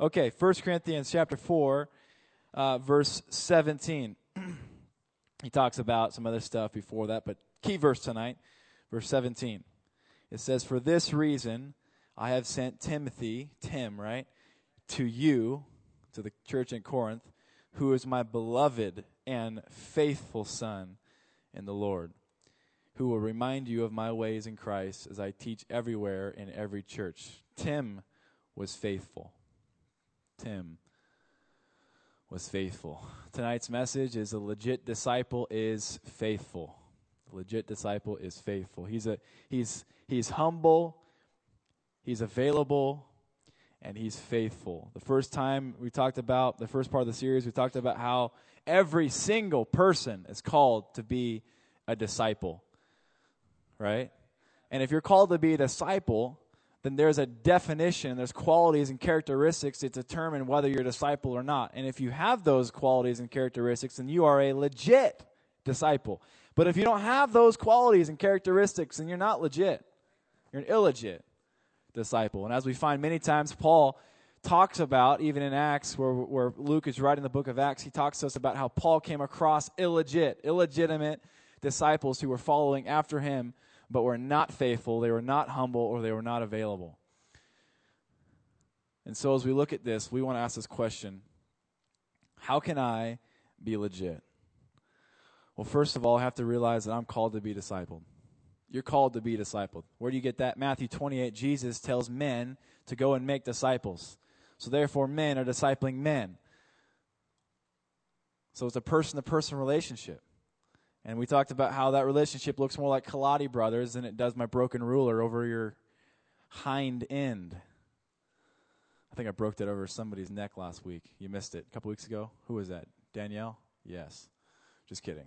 Okay, 1 Corinthians chapter 4, uh, verse 17. he talks about some other stuff before that, but key verse tonight, verse 17. It says, For this reason I have sent Timothy, Tim, right, to you, to the church in Corinth, who is my beloved and faithful son in the Lord, who will remind you of my ways in Christ as I teach everywhere in every church. Tim was faithful. Tim was faithful. Tonight's message is a legit disciple is faithful. A legit disciple is faithful. He's a he's he's humble, he's available, and he's faithful. The first time we talked about the first part of the series, we talked about how every single person is called to be a disciple. Right? And if you're called to be a disciple, then there's a definition, there's qualities and characteristics to determine whether you're a disciple or not. And if you have those qualities and characteristics, then you are a legit disciple. But if you don't have those qualities and characteristics, then you're not legit. You're an illegit disciple. And as we find many times, Paul talks about, even in Acts, where, where Luke is writing the book of Acts, he talks to us about how Paul came across illegit, illegitimate disciples who were following after him but were not faithful, they were not humble, or they were not available. And so, as we look at this, we want to ask this question How can I be legit? Well, first of all, I have to realize that I'm called to be discipled. You're called to be discipled. Where do you get that? Matthew 28, Jesus tells men to go and make disciples. So, therefore, men are discipling men. So, it's a person to person relationship. And we talked about how that relationship looks more like Kaladi brothers than it does my broken ruler over your hind end. I think I broke that over somebody's neck last week. You missed it a couple weeks ago. Who was that? Danielle? Yes. Just kidding.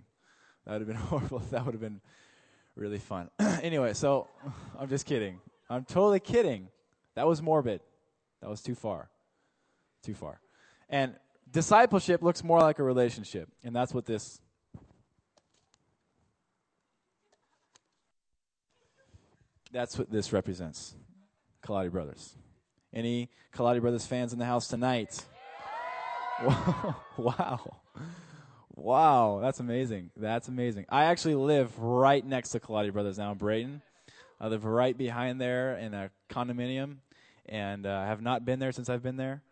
That would have been horrible. That would have been really fun. anyway, so I'm just kidding. I'm totally kidding. That was morbid. That was too far. Too far. And discipleship looks more like a relationship. And that's what this That's what this represents. Kaladi Brothers. Any Kaladi Brothers fans in the house tonight? wow. Wow, that's amazing. That's amazing. I actually live right next to Kaladi Brothers now in Brayton. I live right behind there in a condominium, and uh, I have not been there since I've been there.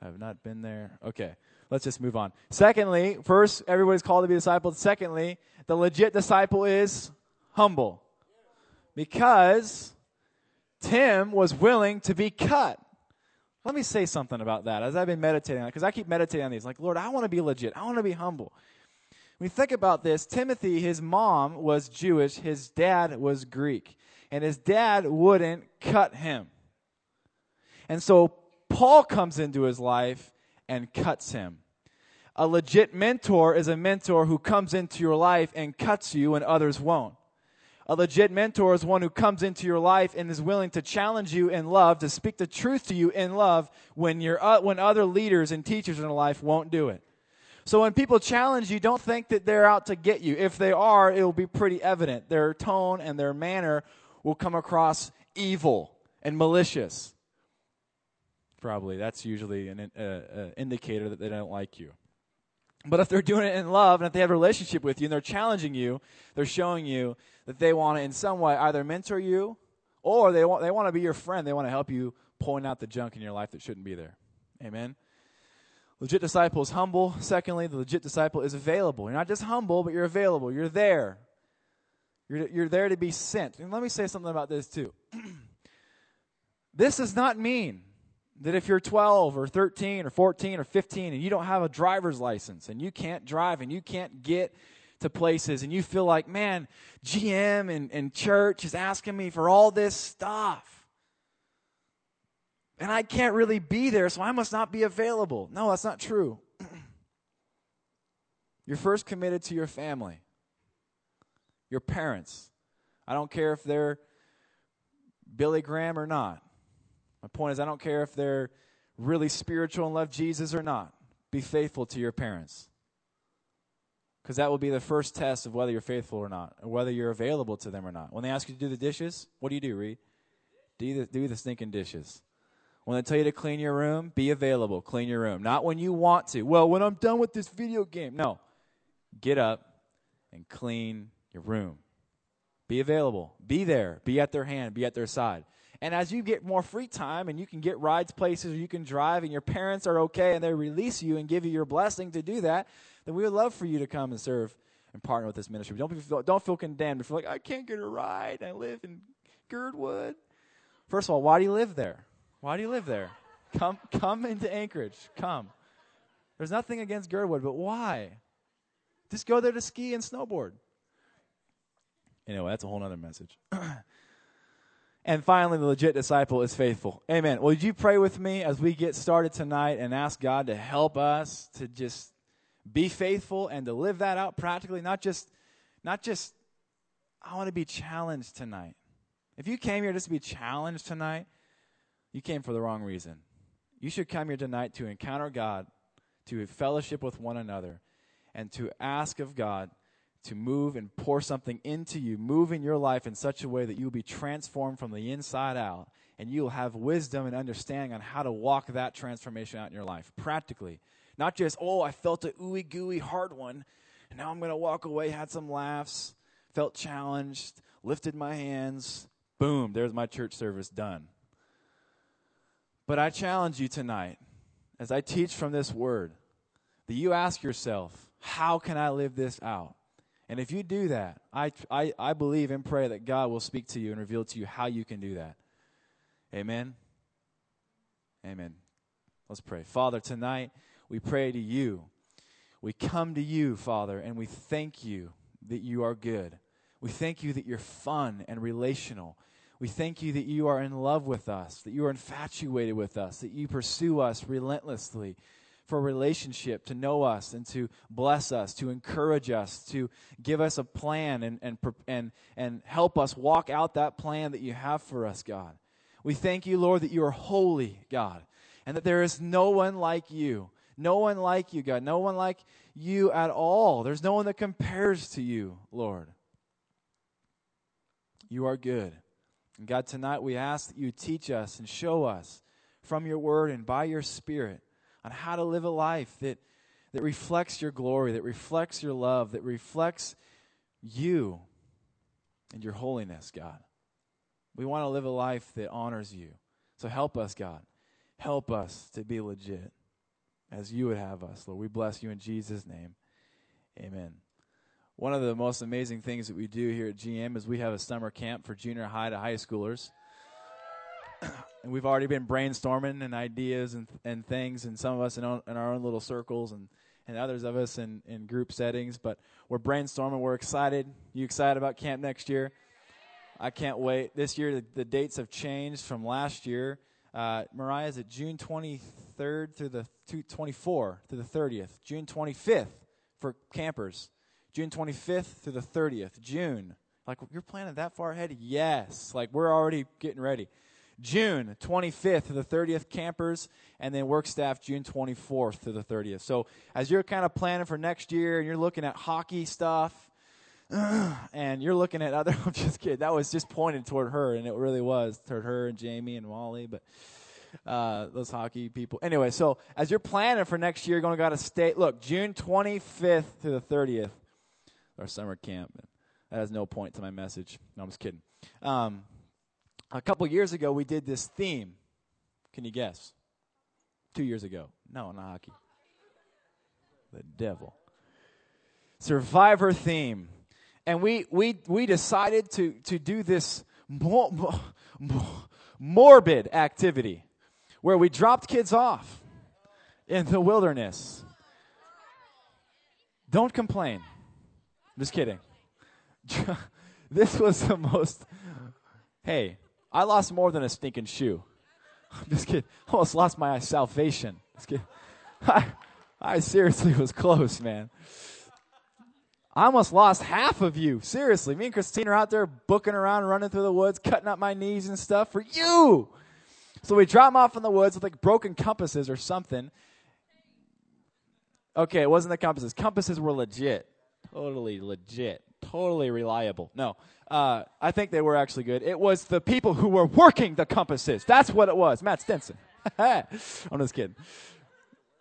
I have not been there. Okay, let's just move on. Secondly, first, everybody's called to be disciples. Secondly, the legit disciple is humble because Tim was willing to be cut. Let me say something about that as I've been meditating on it, because I keep meditating on these. Like, Lord, I want to be legit. I want to be humble. When you think about this, Timothy, his mom was Jewish, his dad was Greek, and his dad wouldn't cut him. And so Paul comes into his life and cuts him. A legit mentor is a mentor who comes into your life and cuts you when others won't. A legit mentor is one who comes into your life and is willing to challenge you in love, to speak the truth to you in love when, you're, uh, when other leaders and teachers in life won't do it. So when people challenge you, don't think that they're out to get you. If they are, it will be pretty evident. Their tone and their manner will come across evil and malicious. Probably. That's usually an uh, uh, indicator that they don't like you. But if they're doing it in love and if they have a relationship with you and they're challenging you, they're showing you that they want to, in some way, either mentor you or they want, they want to be your friend. They want to help you point out the junk in your life that shouldn't be there. Amen. Legit disciple is humble. Secondly, the legit disciple is available. You're not just humble, but you're available. You're there. You're, you're there to be sent. And let me say something about this, too. this does not mean that if you're 12 or 13 or 14 or 15 and you don't have a driver's license and you can't drive and you can't get to places and you feel like, man, GM and, and church is asking me for all this stuff. And I can't really be there, so I must not be available. No, that's not true. You're first committed to your family, your parents. I don't care if they're Billy Graham or not. My point is, I don't care if they're really spiritual and love Jesus or not. Be faithful to your parents. Because that will be the first test of whether you're faithful or not, or whether you're available to them or not. When they ask you to do the dishes, what do you do, Reed? Do the, do the stinking dishes. When they tell you to clean your room, be available. Clean your room. Not when you want to. Well, when I'm done with this video game. No. Get up and clean your room. Be available. Be there. Be at their hand. Be at their side. And as you get more free time and you can get rides places or you can drive and your parents are okay and they release you and give you your blessing to do that, then we would love for you to come and serve and partner with this ministry. Don't, be, don't feel condemned. If you're like, I can't get a ride. I live in Girdwood. First of all, why do you live there? Why do you live there? Come, come into Anchorage. Come. There's nothing against Girdwood, but why? Just go there to ski and snowboard. Anyway, that's a whole other message. and finally, the legit disciple is faithful. Amen. Would you pray with me as we get started tonight and ask God to help us to just be faithful and to live that out practically, not just, not just, I want to be challenged tonight. If you came here just to be challenged tonight, you came for the wrong reason. You should come here tonight to encounter God, to fellowship with one another, and to ask of God to move and pour something into you, move in your life in such a way that you will be transformed from the inside out, and you will have wisdom and understanding on how to walk that transformation out in your life practically. Not just, oh, I felt a ooey gooey hard one, and now I'm going to walk away, had some laughs, felt challenged, lifted my hands, boom, there's my church service done. But I challenge you tonight, as I teach from this word, that you ask yourself, how can I live this out? And if you do that, I, I, I believe and pray that God will speak to you and reveal to you how you can do that. Amen. Amen. Let's pray. Father, tonight we pray to you. We come to you, Father, and we thank you that you are good. We thank you that you're fun and relational. We thank you that you are in love with us, that you are infatuated with us, that you pursue us relentlessly for relationship, to know us and to bless us, to encourage us, to give us a plan and, and, and, and help us walk out that plan that you have for us, God. We thank you, Lord, that you are holy, God, and that there is no one like you. No one like you, God. No one like you at all. There's no one that compares to you, Lord. You are good. And God, tonight we ask that you teach us and show us from your word and by your spirit on how to live a life that, that reflects your glory, that reflects your love, that reflects you and your holiness, God. We want to live a life that honors you. So help us, God. Help us to be legit as you would have us, Lord. We bless you in Jesus' name. Amen. One of the most amazing things that we do here at GM is we have a summer camp for junior high to high schoolers. And we've already been brainstorming and ideas and, and things, and some of us in, in our own little circles, and, and others of us in, in group settings. But we're brainstorming. We're excited. You excited about camp next year? I can't wait. This year, the, the dates have changed from last year. Uh, Mariah, is it June 23rd through the 24th through the 30th? June 25th for campers. June 25th through the 30th. June. Like, you're planning that far ahead? Yes. Like, we're already getting ready. June 25th to the 30th, campers, and then work staff June 24th to the 30th. So as you're kind of planning for next year and you're looking at hockey stuff, and you're looking at other, I'm just kidding. That was just pointed toward her, and it really was toward her and Jamie and Molly, but uh, those hockey people. Anyway, so as you're planning for next year, you're going to go to state. Look, June 25th to the 30th, our summer camp. That has no point to my message. No, I'm just kidding. Um, a couple years ago, we did this theme. Can you guess? Two years ago. No, not hockey. The devil. Survivor theme. And we, we, we decided to, to do this morbid activity where we dropped kids off in the wilderness. Don't complain. I'm just kidding. this was the most. Hey, I lost more than a stinking shoe. I'm just kidding. Almost lost my salvation. Just kidding. I, I seriously was close, man. I almost lost half of you. Seriously. Me and Christine are out there booking around, running through the woods, cutting up my knees and stuff for you. So we drop them off in the woods with like broken compasses or something. Okay, it wasn't the compasses. Compasses were legit. Totally legit. Totally reliable. No. Uh, I think they were actually good. It was the people who were working the compasses. That's what it was. Matt Stinson. I'm just kidding.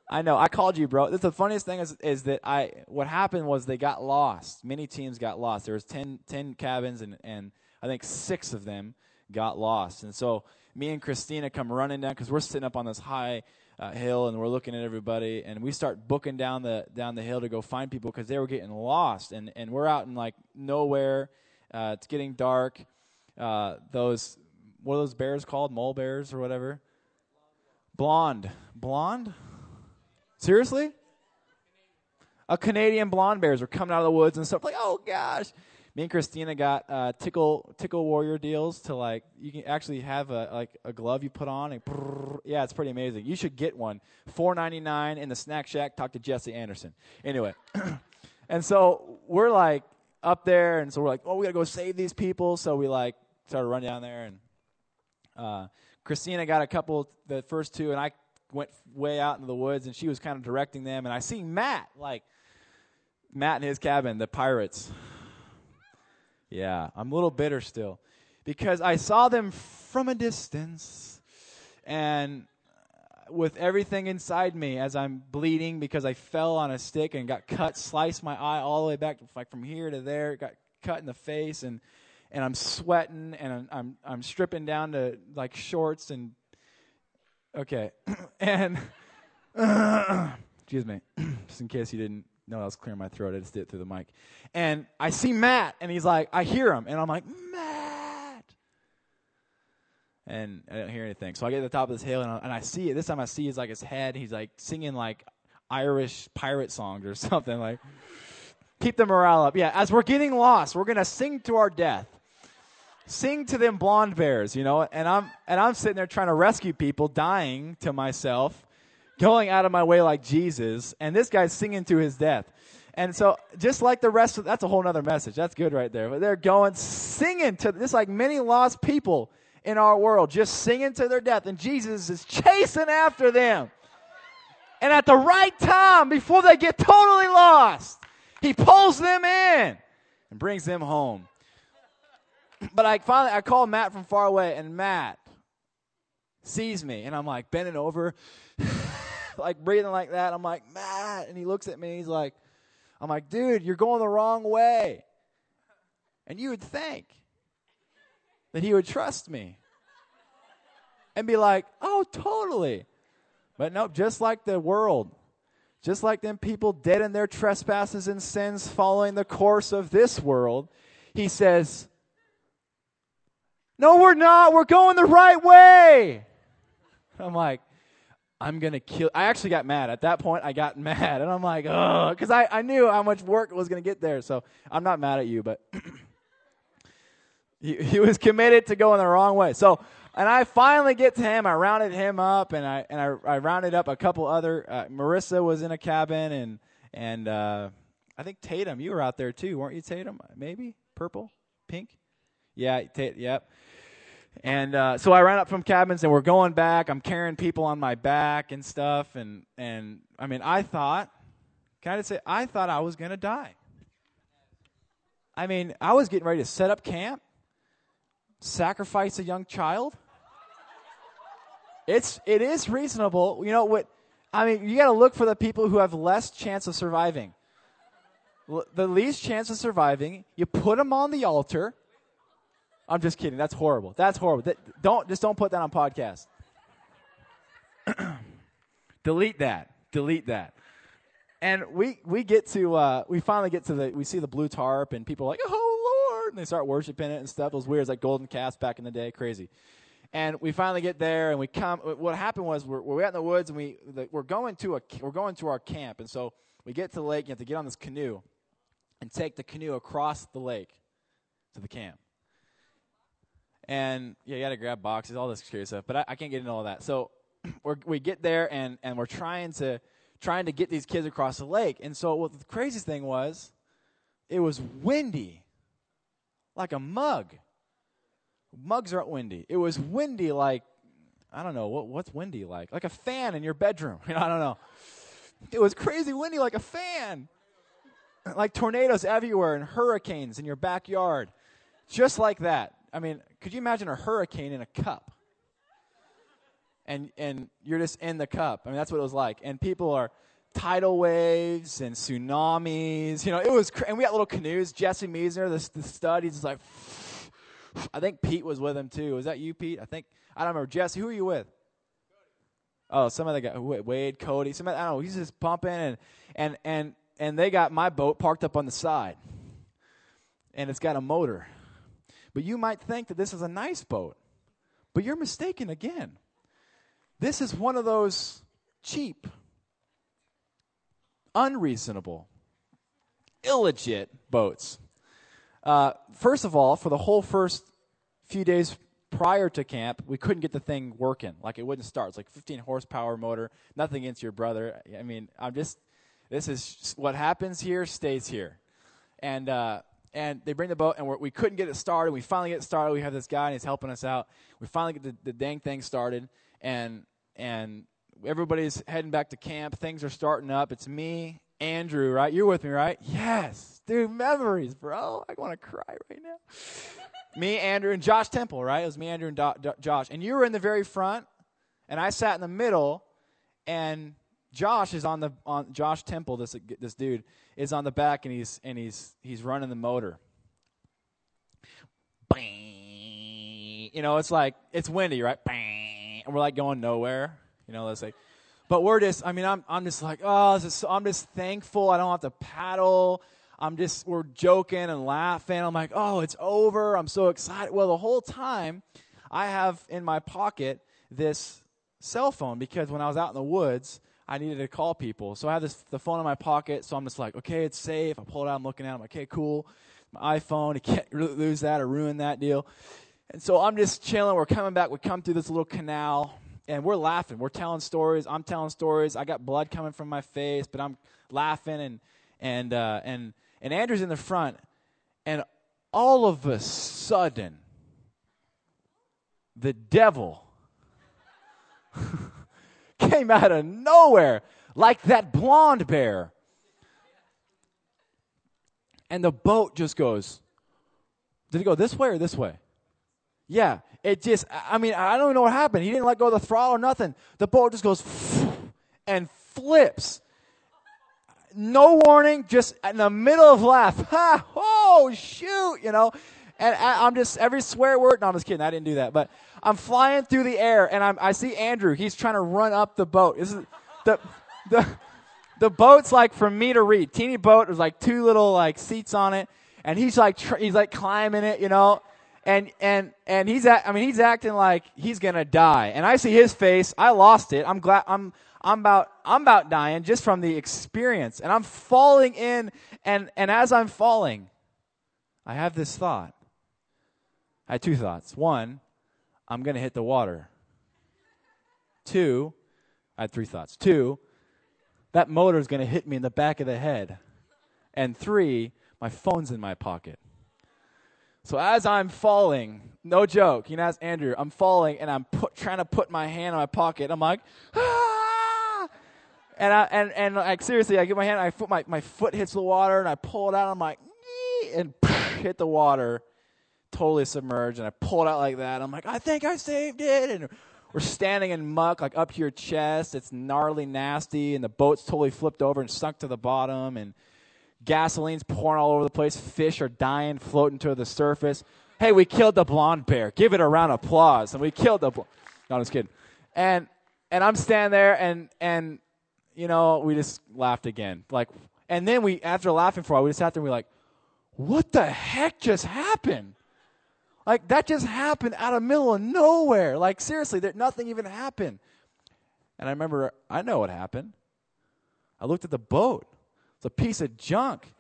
I know. I called you, bro. That's the funniest thing is, is that I. What happened was they got lost. Many teams got lost. There was 10, 10 cabins, and and I think six of them got lost. And so me and Christina come running down because we're sitting up on this high uh, hill and we're looking at everybody, and we start booking down the down the hill to go find people because they were getting lost, and and we're out in like nowhere. Uh, it's getting dark. Uh, those what are those bears called? Mole bears or whatever. Blonde, blonde. Seriously? A Canadian blonde bears were coming out of the woods and stuff. Like, oh gosh. Me and Christina got uh, tickle tickle warrior deals to like you can actually have a like a glove you put on and brrr, yeah, it's pretty amazing. You should get one. Four ninety nine in the snack shack. Talk to Jesse Anderson. Anyway, and so we're like up there, and so we're like, oh, we gotta go save these people. So we like started running down there, and uh, Christina got a couple, the first two, and I went way out into the woods, and she was kind of directing them. And I see Matt, like Matt in his cabin, the pirates. Yeah, I'm a little bitter still because I saw them from a distance, and with everything inside me as I'm bleeding because I fell on a stick and got cut, sliced my eye all the way back, like from here to there, got cut in the face, and and I'm sweating and I'm I'm, I'm stripping down to like shorts and okay, and excuse me, just in case you didn't know I was clearing my throat, I just did it through the mic, and I see Matt and he's like, I hear him, and I'm like Matt, and I don't hear anything, so I get to the top of this hill and I, and I see it. This time I see his like his head. He's like singing like Irish pirate songs or something like keep the morale up. Yeah, as we're getting lost, we're gonna sing to our death. Sing to them blonde bears, you know, and I'm and I'm sitting there trying to rescue people, dying to myself, going out of my way like Jesus, and this guy's singing to his death. And so, just like the rest of that's a whole other message. That's good right there. But they're going singing to this, like many lost people in our world, just singing to their death, and Jesus is chasing after them. And at the right time, before they get totally lost, he pulls them in and brings them home but I finally I call Matt from far away, and Matt sees me, and I'm like bending over, like breathing like that. I'm like Matt, and he looks at me. He's like, I'm like, dude, you're going the wrong way. And you would think that he would trust me and be like, oh, totally. But nope, just like the world, just like them people dead in their trespasses and sins following the course of this world, he says, no, we're not. We're going the right way. I'm like, I'm going to kill. I actually got mad. At that point, I got mad. And I'm like, oh, because I, I knew how much work was going to get there. So I'm not mad at you, but he, he was committed to going the wrong way. So, and I finally get to him. I rounded him up, and I and I, I rounded up a couple other. Uh, Marissa was in a cabin, and and uh, I think Tatum, you were out there too, weren't you, Tatum? Maybe purple, pink. Yeah, t- yep. And uh, so I ran up from cabins, and we're going back. I'm carrying people on my back and stuff, and and I mean, I thought, can I just say, I thought I was gonna die. I mean, I was getting ready to set up camp, sacrifice a young child. It's it is reasonable, you know what? I mean, you got to look for the people who have less chance of surviving. The least chance of surviving, you put them on the altar I'm just kidding. That's horrible. That's horrible. That, don't just don't put that on podcast. Delete that. Delete that. And we we get to uh, we finally get to the we see the blue tarp and people are like oh Lord and they start worshiping it and stuff. It was weird. It's like golden calves back in the day, crazy. And we finally get there and we come. What happened was we're, we're out in the woods and we we're going to a we're going to our camp and so we get to the lake. You have to get on this canoe and take the canoe across the lake to the camp. And yeah, you got to grab boxes, all this curious stuff. But I, I can't get into all that. So we we get there and, and we're trying to trying to get these kids across the lake. And so what the craziest thing was, it was windy, like a mug. Mugs aren't windy. It was windy like I don't know what what's windy like, like a fan in your bedroom. You know, I don't know. It was crazy windy like a fan, like tornadoes everywhere and hurricanes in your backyard, just like that. I mean, could you imagine a hurricane in a cup? and and you're just in the cup. I mean, that's what it was like. And people are tidal waves and tsunamis. You know, it was. Cr- and we got little canoes. Jesse Meisner, the, the stud, he's like. I think Pete was with him too. Was that you, Pete? I think I don't remember. Jesse, who are you with? Oh, some other guy, Wade, Cody. Some I don't know. He's just pumping and and and and they got my boat parked up on the side, and it's got a motor. But you might think that this is a nice boat, but you're mistaken again. This is one of those cheap, unreasonable, illegit boats. Uh, first of all, for the whole first few days prior to camp, we couldn't get the thing working. Like it wouldn't start. It's like 15 horsepower motor. Nothing against your brother. I mean, I'm just. This is what happens here stays here, and uh, and they bring the boat, and we could not get it started. We finally get started. We have this guy, and he's helping us out. We finally get the, the dang thing started, and and everybody's heading back to camp. Things are starting up. It's me, Andrew, right? You're with me, right? Yes, dude. Memories, bro. I want to cry right now. me, Andrew, and Josh Temple, right? It was me, Andrew, and Do- Do- Josh. And you were in the very front, and I sat in the middle, and Josh is on the on Josh Temple. This this dude is on the back, and he's and he's he's running the motor. Bang. You know, it's like it's windy, right? And we're like going nowhere. You know, let's say. But we're just, I mean, I'm, I'm just like, oh, this is so, I'm just thankful I don't have to paddle. I'm just, we're joking and laughing. I'm like, oh, it's over. I'm so excited. Well, the whole time, I have in my pocket this cell phone because when I was out in the woods, I needed to call people. So I have this the phone in my pocket. So I'm just like, okay, it's safe. I pull it out. I'm looking at it. I'm like, okay, cool. My iPhone. I can't lose that or ruin that deal. And so I'm just chilling. We're coming back. We come through this little canal and we're laughing. We're telling stories. I'm telling stories. I got blood coming from my face, but I'm laughing and and uh, and and Andrew's in the front, and all of a sudden, the devil came out of nowhere like that blonde bear. And the boat just goes, did it go this way or this way? Yeah, it just, I mean, I don't know what happened. He didn't let go of the throttle or nothing. The boat just goes and flips. No warning, just in the middle of laugh. Ha! Oh, shoot, you know. And I, am just, every swear word, no, I'm just kidding. I didn't do that. But I'm flying through the air and I'm, I see Andrew. He's trying to run up the boat. This is the, the, the boat's like from me to Reed. Teeny boat. There's like two little like seats on it. And he's like, tr- he's like climbing it, you know and and and he's at, I mean he's acting like he's gonna die, and I see his face. I lost it. I'm glad. I'm I'm about I'm about dying just from the experience, and I'm falling in, and and as I'm falling, I have this thought. I had two thoughts. One, I'm gonna hit the water. Two, I had three thoughts. Two, that motor is gonna hit me in the back of the head, and three, my phone's in my pocket. So as I'm falling, no joke, you know, as Andrew, I'm falling and I'm put, trying to put my hand in my pocket. I'm like, ah! and I and and like seriously, I get my hand, I foot my my foot hits the water, and I pull it out. And I'm like, and hit the water, totally submerged, and I pull it out like that. I'm like, I think I saved it, and we're standing in muck, like up to your chest. It's gnarly, nasty, and the boat's totally flipped over and sunk to the bottom, and Gasoline's pouring all over the place. Fish are dying, floating to the surface. Hey, we killed the blonde bear. Give it a round of applause. And we killed the. Bl- no, I'm just kidding. And and I'm standing there, and and you know we just laughed again. Like, and then we after laughing for a while, we just sat there. and We were like, what the heck just happened? Like that just happened out of middle of nowhere. Like seriously, there nothing even happened. And I remember, I know what happened. I looked at the boat. It's a piece of junk.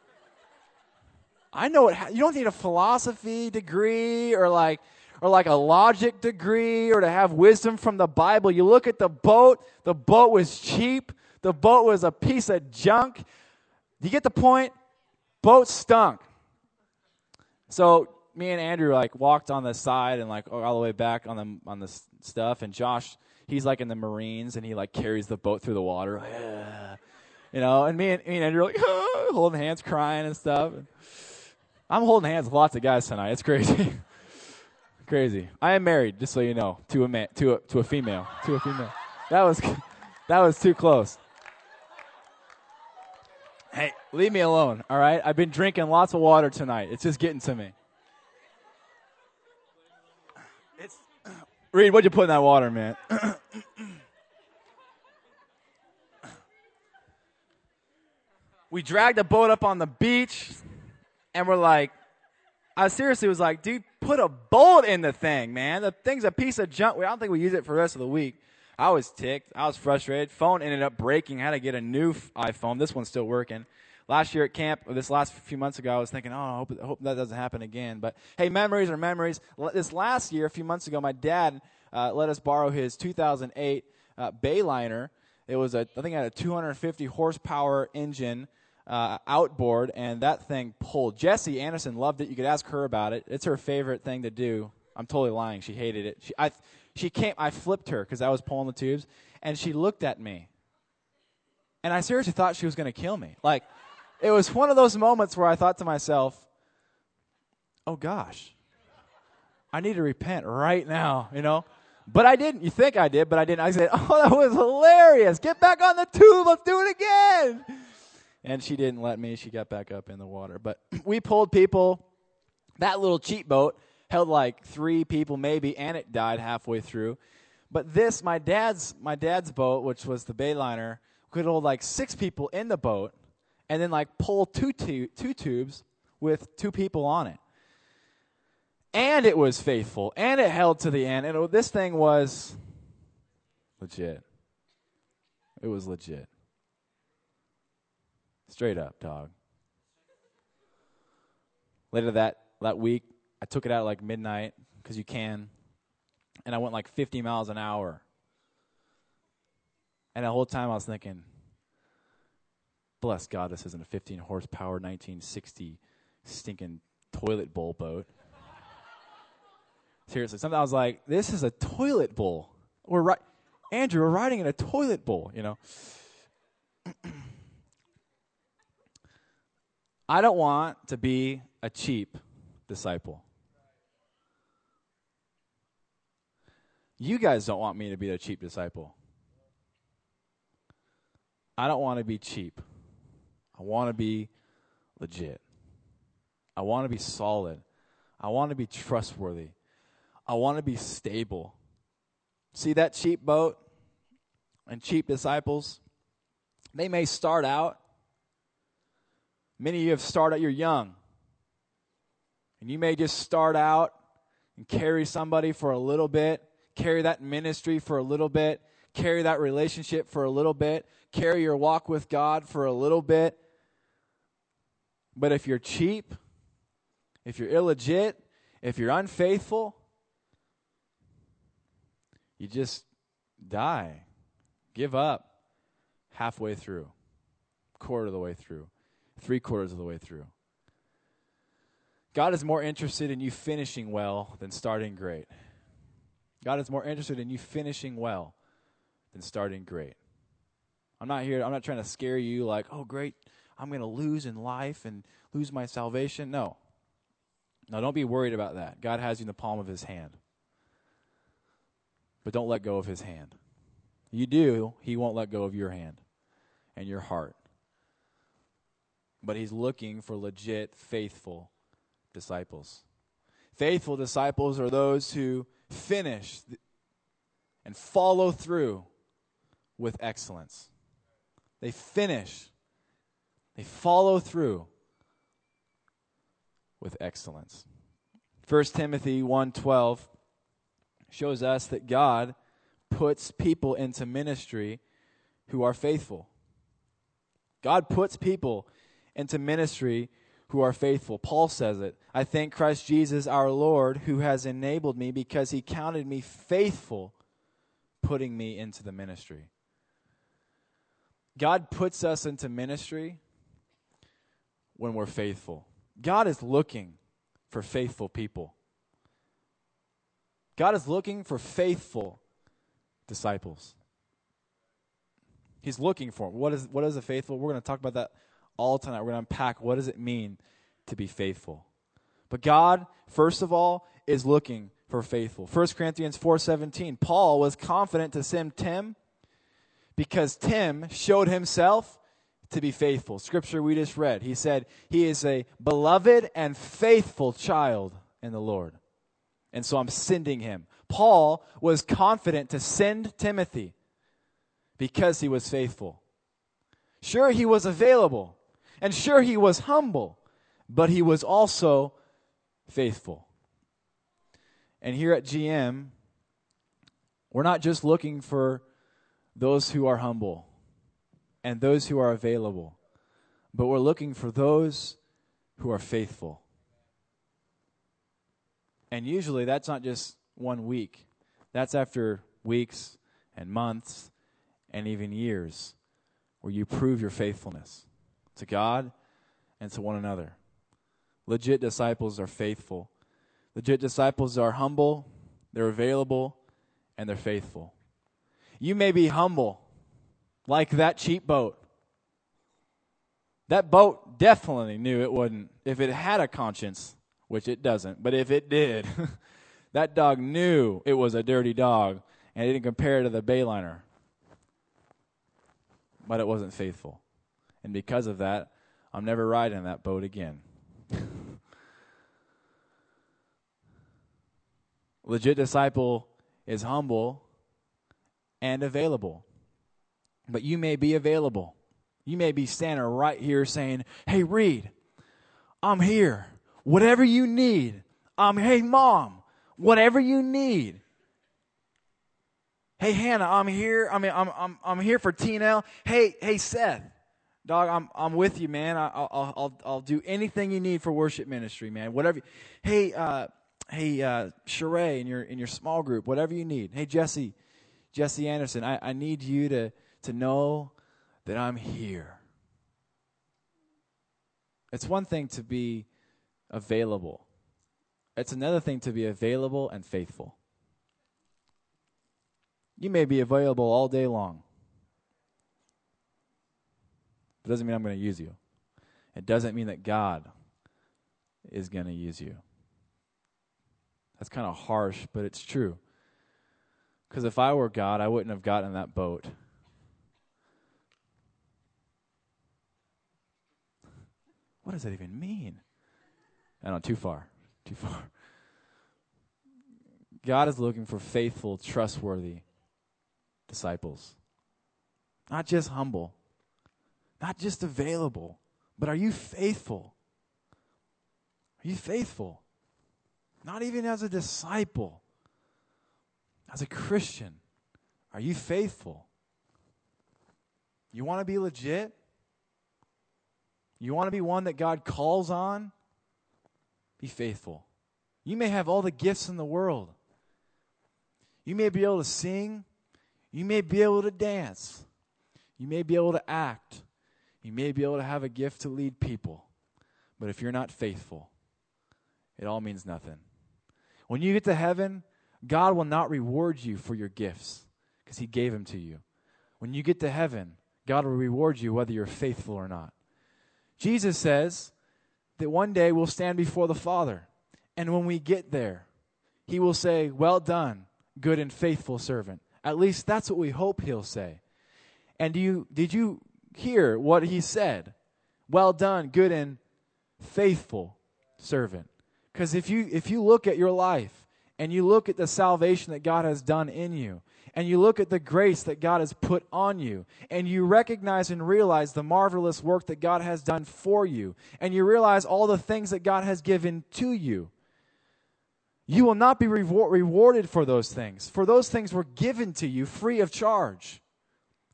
I know it. Ha- you don't need a philosophy degree or like or like a logic degree or to have wisdom from the Bible. You look at the boat. The boat was cheap. The boat was a piece of junk. You get the point? Boat stunk. So me and Andrew like walked on the side and like all the way back on the on the stuff. And Josh, he's like in the Marines and he like carries the boat through the water. Yeah you know, and me and, me and Andrew like holding hands, crying and stuff. I'm holding hands with lots of guys tonight. It's crazy. Crazy. I am married, just so you know, to a man, to a to a female, to a female. That was that was too close. Hey, leave me alone, all right? I've been drinking lots of water tonight. It's just getting to me. Reed, what'd you put in that water, man? we dragged the boat up on the beach, and we're like, I seriously was like, dude, put a bolt in the thing, man. The thing's a piece of junk. I don't think we use it for the rest of the week. I was ticked. I was frustrated. Phone ended up breaking. I had to get a new iPhone. This one's still working. Last year at camp, this last few months ago, I was thinking, oh, I hope, hope that doesn't happen again. But hey, memories are memories. This last year, a few months ago, my dad uh, let us borrow his 2008 uh, Bayliner. It was a, I think it had a 250 horsepower engine uh, outboard, and that thing pulled. Jesse Anderson loved it. You could ask her about it. It's her favorite thing to do. I'm totally lying. She hated it. She, I, she came. I flipped her because I was pulling the tubes, and she looked at me, and I seriously thought she was going to kill me. Like, it was one of those moments where I thought to myself, "Oh gosh, I need to repent right now." You know. But I didn't. You think I did, but I didn't. I said, "Oh, that was hilarious! Get back on the tube. Let's do it again." and she didn't let me. She got back up in the water. But we pulled people. That little cheap boat held like three people maybe, and it died halfway through. But this, my dad's my dad's boat, which was the Bayliner, could hold like six people in the boat, and then like pull two tu- two tubes with two people on it. And it was faithful, and it held to the end. And it, this thing was legit. It was legit. Straight up, dog. Later that, that week, I took it out like midnight because you can, and I went like 50 miles an hour. And the whole time I was thinking, bless God, this isn't a 15 horsepower 1960 stinking toilet bowl boat. Seriously, sometimes I was like, this is a toilet bowl. We're right, Andrew, we're riding in a toilet bowl, you know. I don't want to be a cheap disciple. You guys don't want me to be a cheap disciple. I don't want to be cheap. I want to be legit. I want to be solid. I want to be trustworthy. I want to be stable. See that cheap boat and cheap disciples? They may start out Many of you have started, you're young. And you may just start out and carry somebody for a little bit, carry that ministry for a little bit, carry that relationship for a little bit, carry your walk with God for a little bit. But if you're cheap, if you're illegit, if you're unfaithful, you just die, give up halfway through, quarter of the way through three quarters of the way through. God is more interested in you finishing well than starting great. God is more interested in you finishing well than starting great. I'm not here, I'm not trying to scare you like, oh, great, I'm going to lose in life and lose my salvation. No. No, don't be worried about that. God has you in the palm of his hand. But don't let go of his hand. You do, he won't let go of your hand and your heart but he's looking for legit, faithful disciples. Faithful disciples are those who finish and follow through with excellence. They finish, they follow through with excellence. 1 Timothy 1:12 shows us that God puts people into ministry who are faithful. God puts people into ministry who are faithful. Paul says it. I thank Christ Jesus our Lord who has enabled me because he counted me faithful, putting me into the ministry. God puts us into ministry when we're faithful. God is looking for faithful people. God is looking for faithful disciples. He's looking for them. What is, what is a faithful? We're going to talk about that all tonight. We're going to unpack what does it mean to be faithful. But God, first of all, is looking for faithful. 1 Corinthians 4:17. Paul was confident to send Tim because Tim showed himself to be faithful. Scripture we just read. He said, He is a beloved and faithful child in the Lord. And so I'm sending him. Paul was confident to send Timothy because he was faithful. Sure, he was available, and sure, he was humble, but he was also faithful. And here at GM, we're not just looking for those who are humble and those who are available, but we're looking for those who are faithful. And usually that's not just one week, that's after weeks and months and even years where you prove your faithfulness to God and to one another. Legit disciples are faithful. Legit disciples are humble, they're available, and they're faithful. You may be humble, like that cheap boat. That boat definitely knew it wouldn't, if it had a conscience, which it doesn't, but if it did, that dog knew it was a dirty dog and it didn't compare to the Bayliner. But it wasn't faithful. And because of that, I'm never riding that boat again. Legit disciple is humble and available. But you may be available. You may be standing right here saying, Hey, Reed, I'm here. Whatever you need. I'm, hey, mom, whatever you need. Hey, Hannah, I'm here. I mean, I'm, I'm, I'm here for TNL. Hey, hey, Seth, dog, I'm, I'm with you, man. I, will I'll, I'll do anything you need for worship ministry, man. Whatever. Hey, uh, hey, uh, Sheree, in your, in your small group, whatever you need. Hey, Jesse, Jesse Anderson, I, I need you to, to know that I'm here. It's one thing to be available, it's another thing to be available and faithful. You may be available all day long. It doesn't mean I'm going to use you. It doesn't mean that God is going to use you. That's kind of harsh, but it's true. Because if I were God, I wouldn't have gotten that boat. What does that even mean? I don't know, too far. Too far. God is looking for faithful, trustworthy disciples. Not just humble, not just available, but are you faithful? Are you faithful? Not even as a disciple, as a Christian. Are you faithful? You want to be legit? You want to be one that God calls on? Be faithful. You may have all the gifts in the world. You may be able to sing. You may be able to dance. You may be able to act. You may be able to have a gift to lead people. But if you're not faithful, it all means nothing. When you get to heaven, God will not reward you for your gifts because He gave them to you. When you get to heaven, God will reward you whether you're faithful or not. Jesus says that one day we'll stand before the Father. And when we get there, He will say, Well done, good and faithful servant. At least that's what we hope He'll say. And do you, did you hear what He said? Well done, good and faithful servant. Because if you, if you look at your life and you look at the salvation that God has done in you, and you look at the grace that God has put on you, and you recognize and realize the marvelous work that God has done for you, and you realize all the things that God has given to you, you will not be rewarded for those things. For those things were given to you free of charge,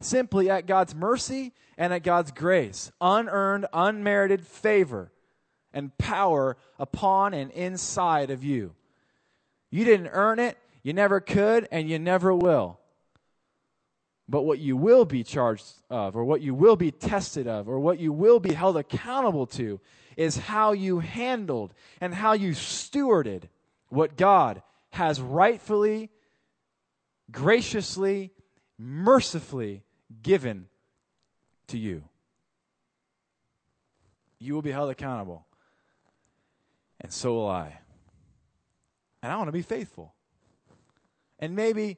simply at God's mercy and at God's grace, unearned, unmerited favor and power upon and inside of you. You didn't earn it, you never could, and you never will. But what you will be charged of, or what you will be tested of, or what you will be held accountable to, is how you handled and how you stewarded what God has rightfully, graciously, mercifully given to you. You will be held accountable and so will I. And I want to be faithful. And maybe,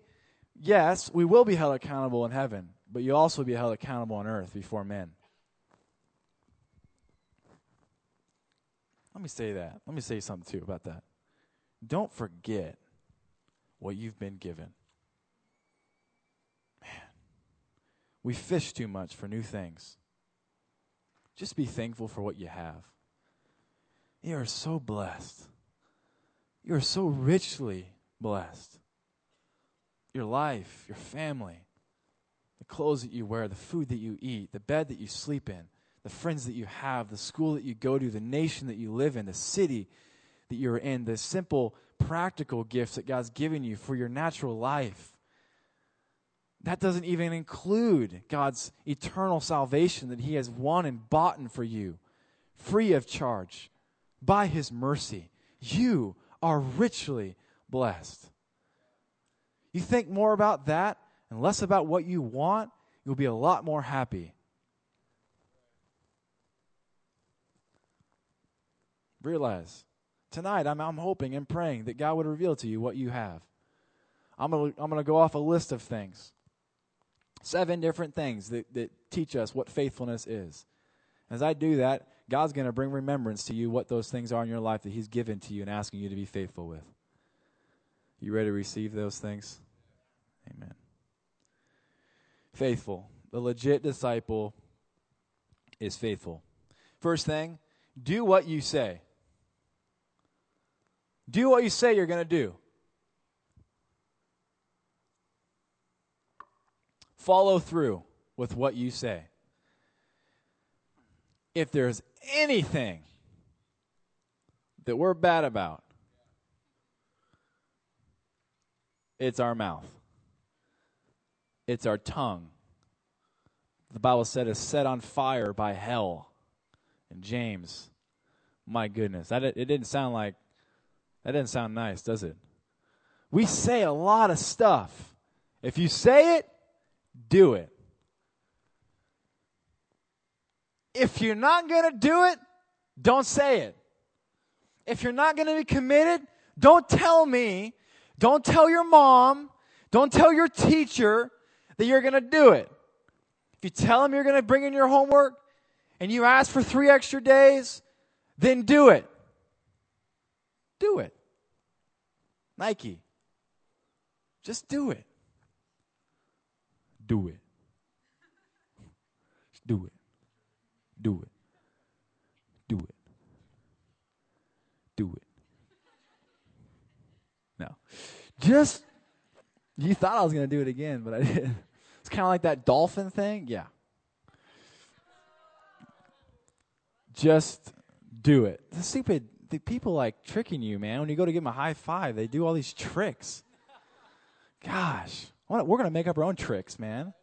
yes, we will be held accountable in heaven, but you'll also be held accountable on earth before men. Let me say that. Let me say something too about that. Don't forget what you've been given. Man, we fish too much for new things. Just be thankful for what you have. You are so blessed. You are so richly blessed. Your life, your family, the clothes that you wear, the food that you eat, the bed that you sleep in, the friends that you have, the school that you go to, the nation that you live in, the city that you're in, the simple, practical gifts that God's given you for your natural life. That doesn't even include God's eternal salvation that He has won and bought for you, free of charge, by His mercy. You are richly blessed. You think more about that and less about what you want, you'll be a lot more happy. Realize tonight I'm, I'm hoping and praying that God would reveal to you what you have. I'm going to I'm to go off a list of things. Seven different things that, that teach us what faithfulness is. As I do that, God's going to bring remembrance to you what those things are in your life that He's given to you and asking you to be faithful with. You ready to receive those things? Amen. Faithful. The legit disciple is faithful. First thing, do what you say. Do what you say you're going to do. Follow through with what you say. If there's anything that we're bad about, it's our mouth, it's our tongue. The Bible said is set on fire by hell. And James, my goodness, that it didn't sound like that didn't sound nice, does it? We say a lot of stuff. If you say it, do it. If you're not going to do it, don't say it. If you're not going to be committed, don't tell me, don't tell your mom, don't tell your teacher that you're going to do it. If you tell them you're going to bring in your homework and you ask for three extra days, then do it. Do it. Nike. Just do it. Do it. Do it. Do it. Do it. Do it. No. Just, you thought I was going to do it again, but I didn't. It's kind of like that dolphin thing. Yeah. Just do it. The stupid the people like tricking you, man. When you go to give them a high five, they do all these tricks. Gosh, we're going to make up our own tricks, man.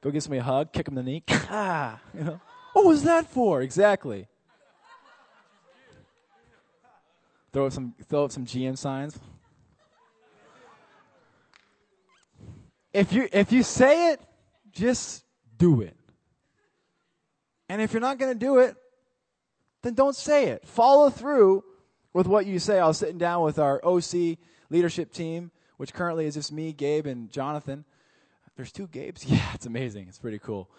Go give somebody a hug, kick them in the knee. Ah, you know, what was that for? Exactly. Throw up some throw up some GM signs. If you if you say it, just do it. And if you're not going to do it, then don't say it. Follow through with what you say. I was sitting down with our OC leadership team, which currently is just me, Gabe, and Jonathan. There's two Gabes? Yeah, it's amazing. It's pretty cool.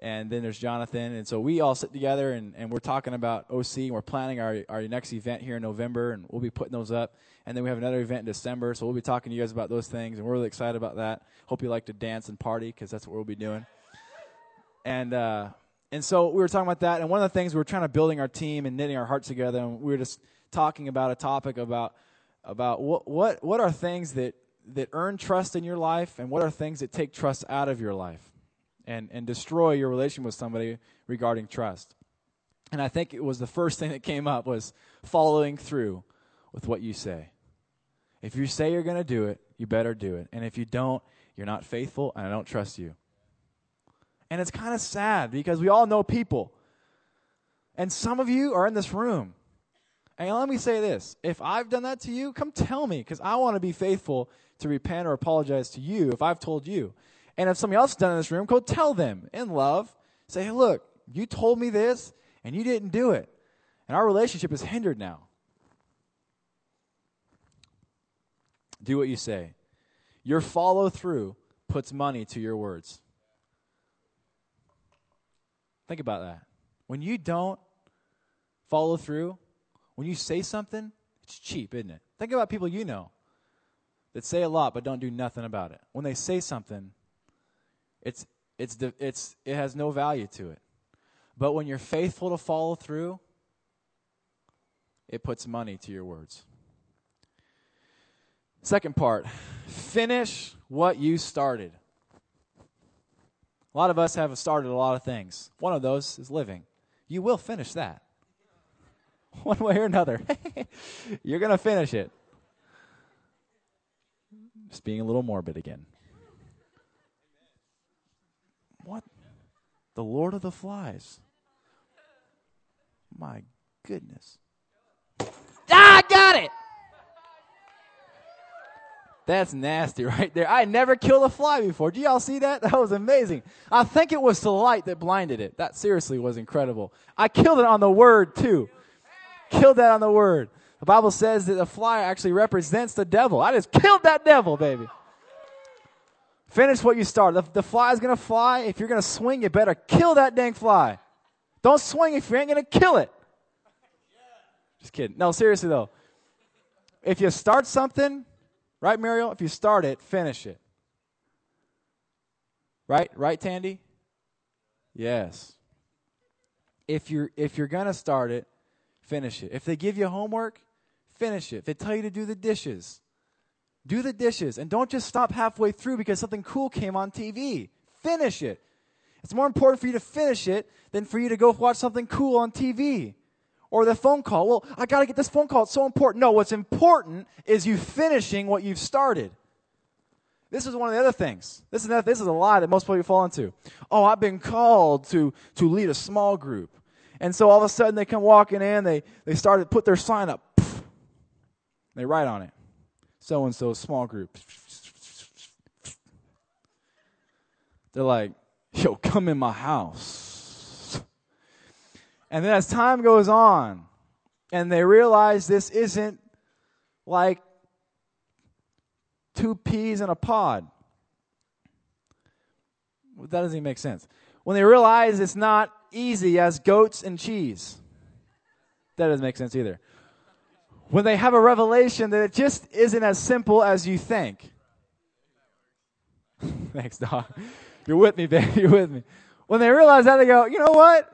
And then there's Jonathan. And so we all sit together and, and we're talking about OC and we're planning our, our next event here in November and we'll be putting those up. And then we have another event in December. So we'll be talking to you guys about those things and we're really excited about that. Hope you like to dance and party because that's what we'll be doing. And, uh, and so we were talking about that, and one of the things we were trying to building our team and knitting our hearts together, and we were just talking about a topic about about what what what are things that that earn trust in your life, and what are things that take trust out of your life, and and destroy your relation with somebody regarding trust. And I think it was the first thing that came up was following through with what you say. If you say you're going to do it, you better do it, and if you don't, you're not faithful, and I don't trust you. And it's kind of sad because we all know people. And some of you are in this room. And let me say this if I've done that to you, come tell me because I want to be faithful to repent or apologize to you if I've told you. And if somebody else has done in this room, go tell them in love. Say, hey, look, you told me this and you didn't do it. And our relationship is hindered now. Do what you say. Your follow through puts money to your words. Think about that. When you don't follow through, when you say something, it's cheap, isn't it? Think about people you know that say a lot but don't do nothing about it. When they say something, it's it's it's it has no value to it. But when you're faithful to follow through, it puts money to your words. Second part, finish what you started. A lot of us have started a lot of things. One of those is living. You will finish that. One way or another. You're going to finish it. Just being a little morbid again. What? The Lord of the Flies. My goodness. Ah, I got it! That's nasty right there. I never killed a fly before. Do y'all see that? That was amazing. I think it was the light that blinded it. That seriously was incredible. I killed it on the word too. Killed that on the word. The Bible says that the fly actually represents the devil. I just killed that devil, baby. Finish what you started. The, the fly is going to fly. If you're going to swing, you better kill that dang fly. Don't swing if you ain't going to kill it. Just kidding. No, seriously though. If you start something, right, Muriel? If you start it, finish it. Right? Right, Tandy? Yes. If you're if you're gonna start it, finish it. If they give you homework, finish it. If they tell you to do the dishes, do the dishes. And don't just stop halfway through because something cool came on TV. Finish it. It's more important for you to finish it than for you to go watch something cool on TV or the phone call. Well, I got to get this phone call. It's so important. No, what's important is you finishing what you've started. This is one of the other things. This is, this is a lie that most people fall into. Oh, I've been called to, to lead a small group. And so all of a sudden they come walking in, they, they start to put their sign up. They write on it. So and so small group. They're like, yo, come in my house and then as time goes on, and they realize this isn't like two peas in a pod. That doesn't even make sense. When they realize it's not easy as goats and cheese. That doesn't make sense either. When they have a revelation that it just isn't as simple as you think. Thanks, dog. You're with me, baby. You're with me. When they realize that, they go, you know what?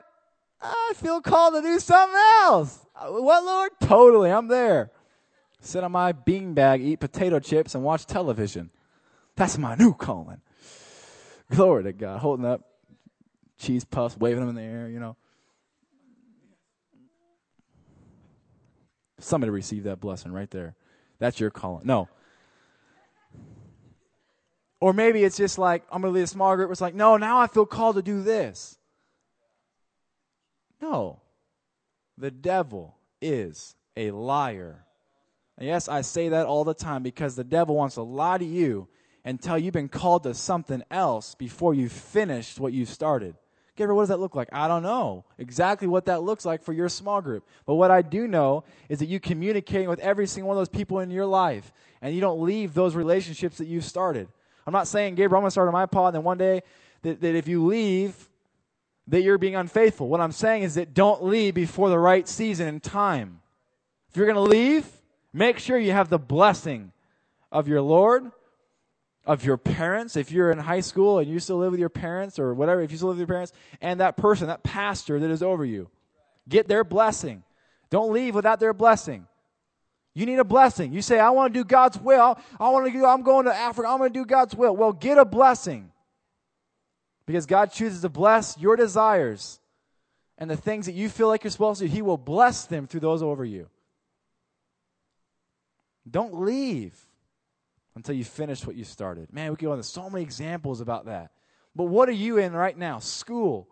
I feel called to do something else. Uh, what, Lord? Totally, I'm there. Sit on my beanbag, eat potato chips, and watch television. That's my new calling. Glory to God. Holding up cheese puffs, waving them in the air, you know. Somebody receive that blessing right there. That's your calling. No. Or maybe it's just like, I'm going to lead a small group. It's like, no, now I feel called to do this. No. The devil is a liar. And yes, I say that all the time because the devil wants to lie to you you you've been called to something else before you've finished what you've started. Gabriel, what does that look like? I don't know exactly what that looks like for your small group. But what I do know is that you communicating with every single one of those people in your life and you don't leave those relationships that you've started. I'm not saying, Gabriel, I'm going to start on my pod and then one day that, that if you leave, that you're being unfaithful. What I'm saying is that don't leave before the right season and time. If you're going to leave, make sure you have the blessing of your Lord, of your parents. If you're in high school and you still live with your parents or whatever, if you still live with your parents, and that person, that pastor that is over you. Get their blessing. Don't leave without their blessing. You need a blessing. You say, I want to do God's will. I want to do, I'm going to Africa. I'm going to do God's will. Well, get a blessing. Because God chooses to bless your desires and the things that you feel like you're supposed to, He will bless them through those over you. Don't leave until you finish what you started. Man, we could go into so many examples about that. But what are you in right now? School,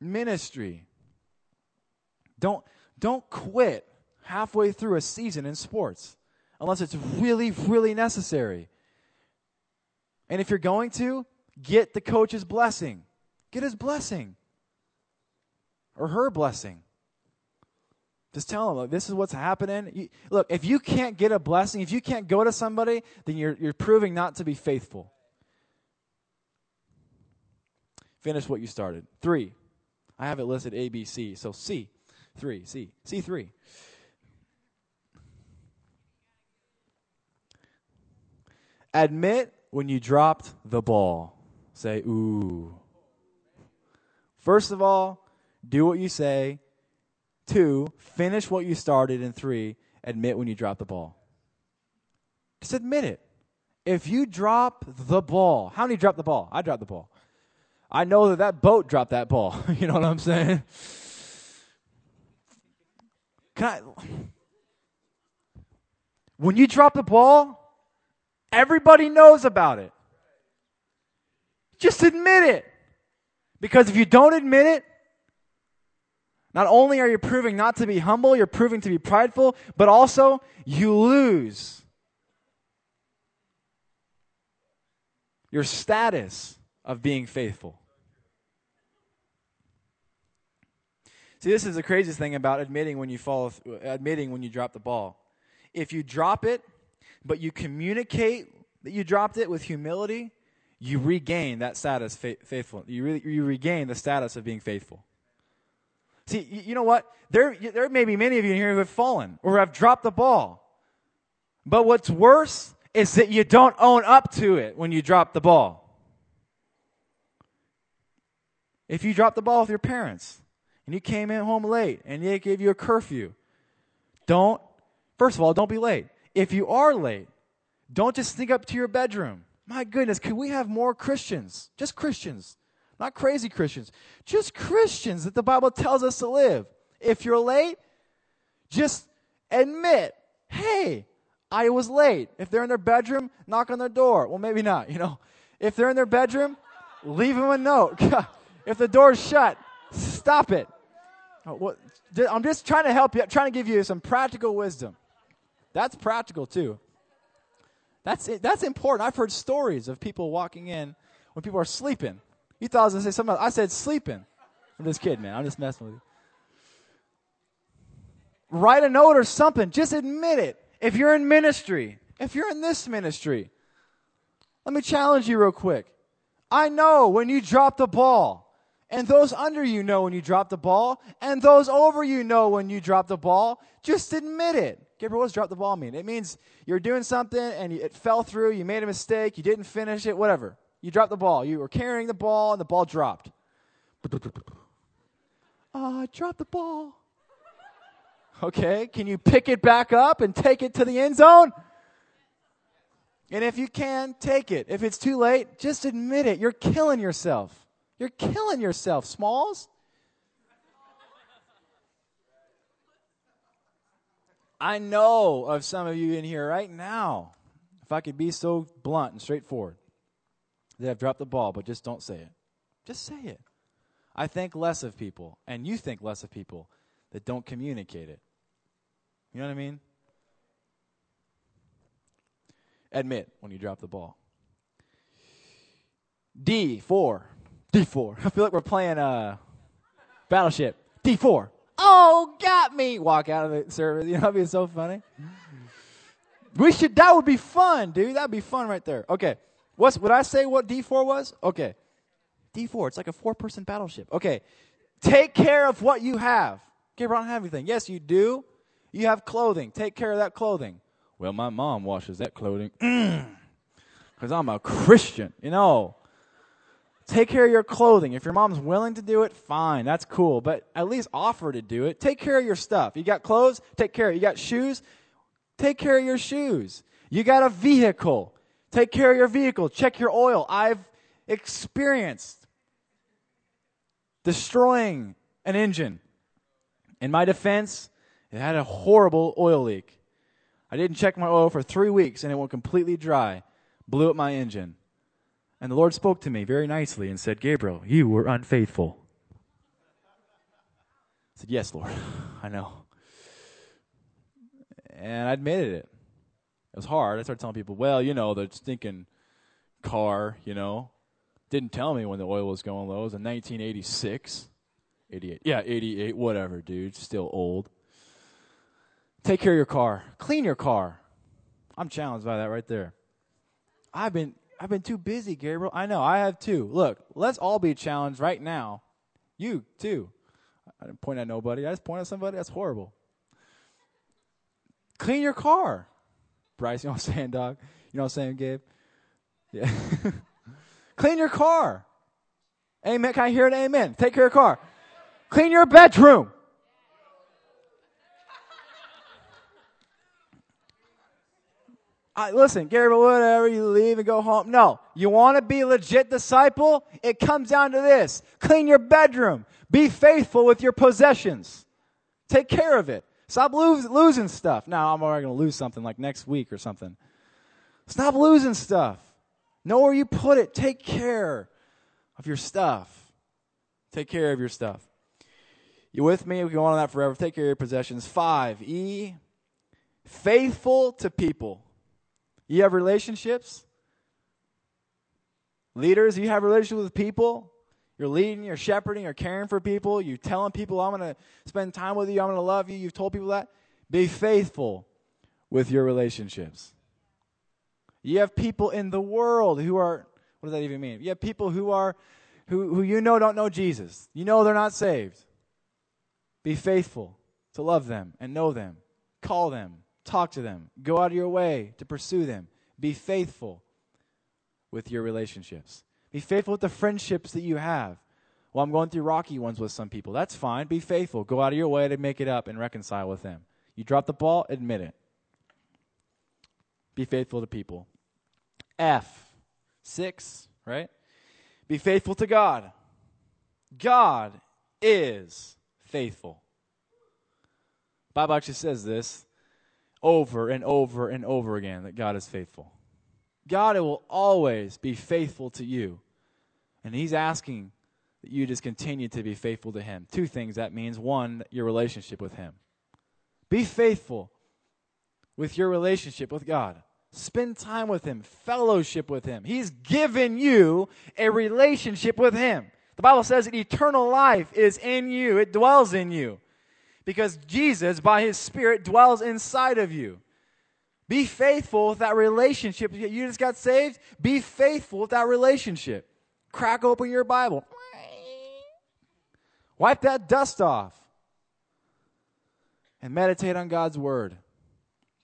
ministry. Don't, don't quit halfway through a season in sports unless it's really, really necessary. And if you're going to, get the coach's blessing. Get his blessing or her blessing. Just tell them, look, this is what's happening. You, look, if you can't get a blessing, if you can't go to somebody, then you're, you're proving not to be faithful. Finish what you started. Three. I have it listed A, B, C. So C. Three. C. C three. Admit when you dropped the ball. Say, ooh. First of all, do what you say. Two, finish what you started. And three, admit when you drop the ball. Just admit it. If you drop the ball, how many drop the ball? I dropped the ball. I know that that boat dropped that ball. you know what I'm saying? Can I? When you drop the ball, everybody knows about it. Just admit it. Because if you don't admit it, not only are you proving not to be humble, you're proving to be prideful, but also you lose your status of being faithful. See, this is the craziest thing about admitting when you fall, admitting when you drop the ball. If you drop it, but you communicate that you dropped it with humility, you regain that status faithful. You you regain the status of being faithful. See, you, know what? There there may be many of you in here who have fallen or have dropped the ball. But what's worse is that you don't own up to it when you drop the ball. If you drop the ball with your parents, and you came in home late and they gave you a curfew, don't, first of all, don't be late. If you are late, don't just sneak up to your bedroom. My goodness, could we have more Christians? Just Christians. Not crazy Christians. Just Christians that the Bible tells us to live. If you're late, just admit, hey, I was late. If they're in their bedroom, knock on their door. Well, maybe not, you know. If they're in their bedroom, leave them a note. if the door's shut, stop it. Oh, I'm just trying to help you, trying to give you some practical wisdom. That's practical too. That's that's important. I've heard stories of people walking in when people are sleeping. You thought I was gonna say something else. I said sleeping. I'm just kidding, man. I'm just messing with you. Write a note or something. Just admit it. If you're in ministry, if you're in this ministry, let me challenge you real quick. I know when you drop the ball. And those under you know when you drop the ball. And those over you know when you drop the ball. Just admit it. Gabriel, what does drop the ball mean? It means you're doing something and it fell through, you made a mistake, you didn't finish it, whatever. You dropped the ball. You were carrying the ball and the ball dropped. Ah, uh, drop the ball. Okay, can you pick it back up and take it to the end zone? And if you can, take it. If it's too late, just admit it. You're killing yourself. You're killing yourself, Smalls. I know of some of you in here right now, if I could be so blunt and straightforward, that have dropped the ball, but just don't say it. Just say it. I think less of people, and you think less of people that don't communicate it. You know what I mean? Admit when you drop the ball. D, four. D4. I feel like we're playing uh, Battleship. D4. Oh, got me. Walk out of the service. You know, that'd be so funny. We should, that would be fun, dude. That'd be fun right there. Okay. What's, would I say what D4 was? Okay. D4. It's like a four person battleship. Okay. Take care of what you have. Gabriel, I don't have anything. Yes, you do. You have clothing. Take care of that clothing. Well, my mom washes that clothing. Mm. Because I'm a Christian. You know, Take care of your clothing. If your mom's willing to do it, fine. That's cool. But at least offer to do it. Take care of your stuff. You got clothes? Take care. Of. You got shoes? Take care of your shoes. You got a vehicle? Take care of your vehicle. Check your oil. I've experienced destroying an engine. In my defense, it had a horrible oil leak. I didn't check my oil for three weeks and it went completely dry. Blew up my engine. And the Lord spoke to me very nicely and said, Gabriel, you were unfaithful. I said, Yes, Lord, I know. And I admitted it. It was hard. I started telling people, well, you know, the stinking car, you know, didn't tell me when the oil was going low. It was in 1986. 88. Yeah, 88, whatever, dude. Still old. Take care of your car. Clean your car. I'm challenged by that right there. I've been I've been too busy, Gabriel. I know, I have too. Look, let's all be challenged right now. You too. I didn't point at nobody. I just point at somebody. That's horrible. Clean your car. Bryce, you know what I'm saying, dog? You know what I'm saying, Gabe? Yeah. Clean your car. Amen. Can I hear an amen? Take care of your car. Clean your bedroom. I, listen, Gary, whatever, you leave and go home. No. You want to be legit disciple? It comes down to this. Clean your bedroom. Be faithful with your possessions. Take care of it. Stop lose, losing stuff. Now, I'm already going to lose something like next week or something. Stop losing stuff. Know where you put it. Take care of your stuff. Take care of your stuff. You with me? We can go on that forever. Take care of your possessions. Five, E, faithful to people. You have relationships? Leaders, you have relationships with people? You're leading, you're shepherding, you're caring for people, you're telling people, I'm going to spend time with you, I'm going to love you. You've told people that. Be faithful with your relationships. You have people in the world who are, what does that even mean? You have people who are, who, who you know don't know Jesus. You know they're not saved. Be faithful to love them and know them. Call them, Talk to them. Go out of your way to pursue them. Be faithful with your relationships. Be faithful with the friendships that you have. Well, I'm going through rocky ones with some people. That's fine. Be faithful. Go out of your way to make it up and reconcile with them. You drop the ball, admit it. Be faithful to people. F, six, right? Be faithful to God. God is faithful. Bible actually says this over and over and over again that God is faithful. God will always be faithful to you. And He's asking that you just continue to be faithful to Him. Two things that means one, your relationship with Him. Be faithful with your relationship with God. Spend time with Him, fellowship with Him. He's given you a relationship with Him. The Bible says that eternal life is in you, it dwells in you because Jesus, by his Spirit, dwells inside of you. Be faithful with that relationship. You just got saved. Be faithful with that relationship. Crack open your Bible. Wipe that dust off. And meditate on God's Word.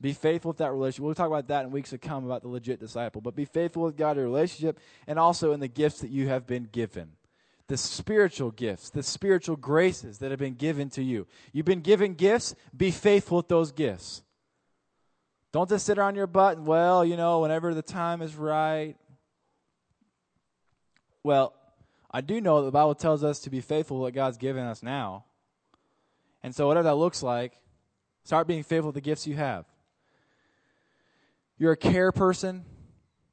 Be faithful with that relationship. We'll talk about that in weeks to come about the legit disciple. But be faithful with God in your relationship and also in the gifts that you have been given the spiritual gifts, the spiritual graces that have been given to you. You've been given gifts, be faithful with those gifts. Don't just sit on your butt and, well, you know, whenever the time is right. Well, I do know that the Bible tells us to be faithful to what God's given us now. And so, whatever that looks like, start being faithful with the gifts you have. You're a care person,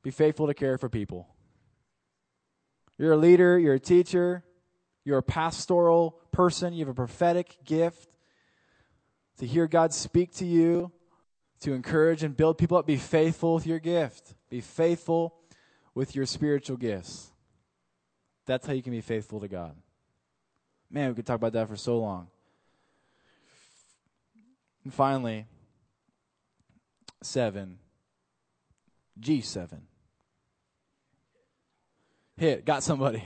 be faithful to care for people. You're a leader, you're a teacher, you're a pastoral person, you have a prophetic gift to hear God speak to you, to encourage and build people up. Be faithful with your gift, be faithful with your spiritual gifts. That's how you can be faithful to God. Man, we could talk about that for so long. And finally, seven, G7. Hit. Got somebody.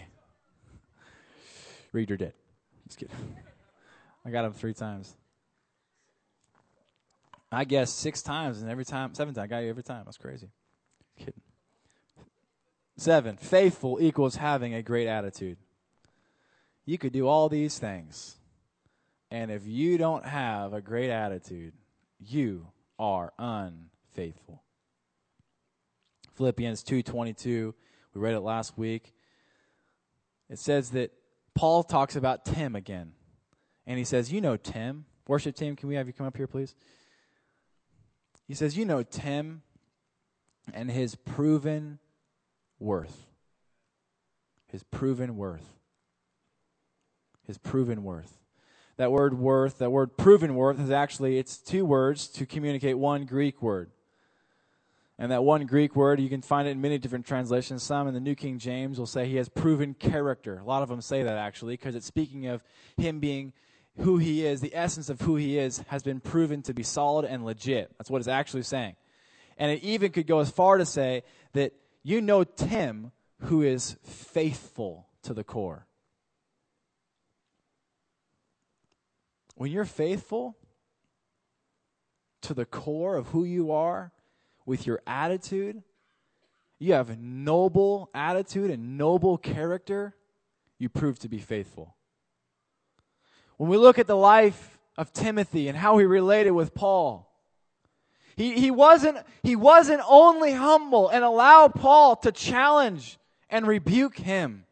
Reader did. Just kidding. I got him three times. I guess six times, and every time, seven times. I got you every time. That's crazy. Kidding. Seven. Faithful equals having a great attitude. You could do all these things. And if you don't have a great attitude, you are unfaithful. Philippians 2:22 we read it last week. It says that Paul talks about Tim again. And he says, You know Tim. Worship team, can we have you come up here, please? He says, You know Tim and his proven worth. His proven worth. His proven worth. That word worth, that word proven worth is actually it's two words to communicate one Greek word. And that one Greek word, you can find it in many different translations. Some in the New King James will say he has proven character. A lot of them say that actually, because it's speaking of him being who he is, the essence of who he is, has been proven to be solid and legit. That's what it's actually saying. And it even could go as far to say that you know Tim, who is faithful to the core. When you're faithful to the core of who you are with your attitude, you have a noble attitude and noble character, you prove to be faithful. When we look at the life of Timothy and how he related with Paul, he, he, wasn't, he wasn't only humble and allowed Paul to challenge and rebuke him.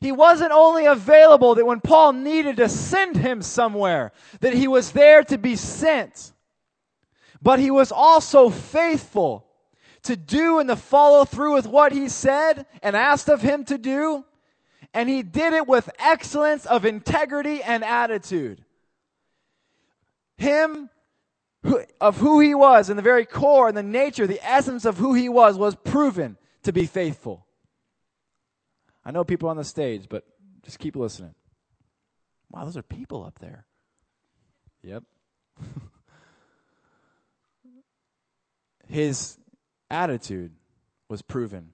He wasn't only available that when Paul needed to send him somewhere, that he was there to be sent, but he was also faithful to do and to follow through with what he said and asked of him to do. And he did it with excellence of integrity and attitude. Him, of who he was, and the very core and the nature, the essence of who he was, was proven to be faithful. I know people on the stage, but just keep listening. Wow, those are people up there. Yep. His attitude was proven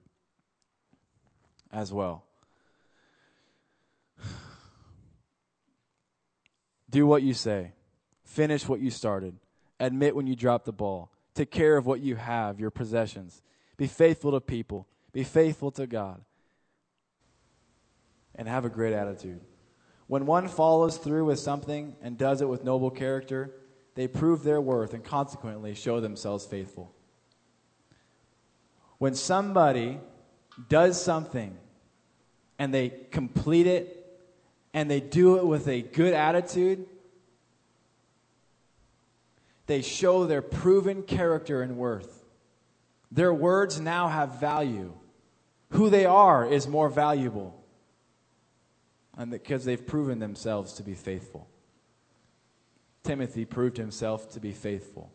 as well. Do what you say. Finish what you started. Admit when you drop the ball. Take care of what you have, your possessions. Be faithful to people. Be faithful to God. And have a great attitude. When one follows through with something and does it with noble character, they prove their worth and consequently show themselves faithful. When somebody does something and they complete it and they do it with a good attitude, they show their proven character and worth. Their words now have value. Who they are is more valuable. And because they've proven themselves to be faithful. Timothy proved himself to be faithful.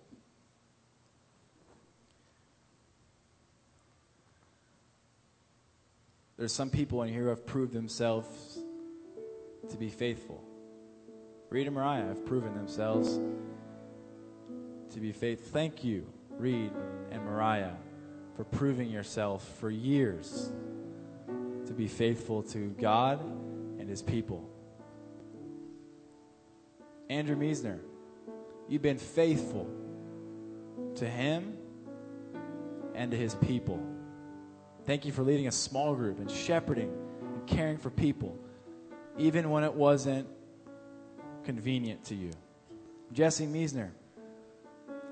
There's some people in here who have proved themselves to be faithful. Reed and Mariah have proven themselves to be faithful. Thank you, Reed and Mariah, for proving yourself for years to be faithful to God and His people. Andrew Meisner, you've been faithful to Him and to His people. Thank you for leading a small group and shepherding and caring for people, even when it wasn't convenient to you. Jesse Meisner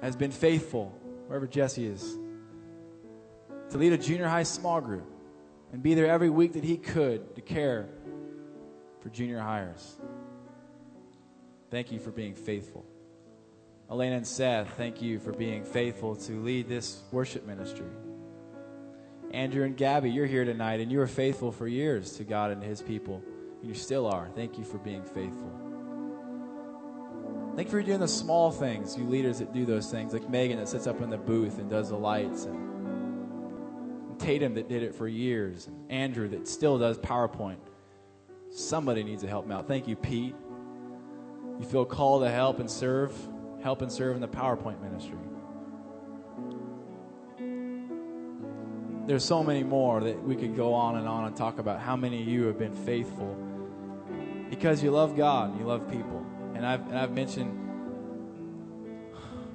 has been faithful, wherever Jesse is, to lead a junior high small group and be there every week that he could to care for junior highers. Thank you for being faithful. Elena and Seth, thank you for being faithful to lead this worship ministry. Andrew and Gabby, you're here tonight, and you were faithful for years to God and His people. And you still are. Thank you for being faithful. Thank you for doing the small things, you leaders that do those things, like Megan that sits up in the booth and does the lights, and, and Tatum that did it for years, and Andrew that still does PowerPoint. Somebody needs to help me out. Thank you, Pete. You feel called to help and serve, help and serve in the PowerPoint ministry. there's so many more that we could go on and on and talk about how many of you have been faithful because you love God and you love people. And I've, and I've mentioned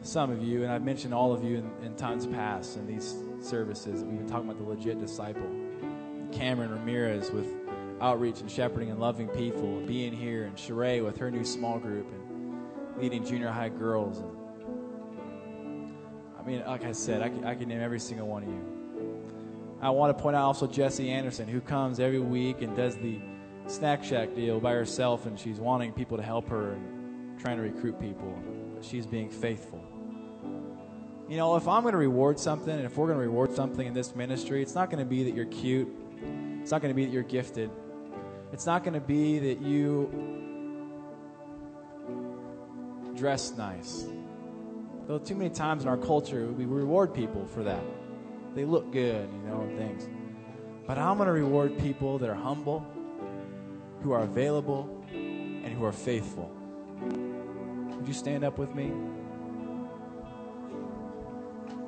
some of you, and I've mentioned all of you in, in times past in these services. We've been talking about the legit disciple. Cameron Ramirez with outreach and shepherding and loving people, being here, and Sheree with her new small group, and leading junior high girls. And, I mean, like I said, I can, I can name every single one of you. I want to point out also Jesse Anderson, who comes every week and does the Snack Shack deal by herself, and she's wanting people to help her and trying to recruit people. But she's being faithful. You know, if I'm going to reward something, and if we're going to reward something in this ministry, it's not going to be that you're cute. It's not going to be that you're gifted. It's not going to be that you dress nice. Though too many times in our culture, we reward people for that they look good, you know, and things. But I'm going to reward people that are humble, who are available, and who are faithful. Would you stand up with me?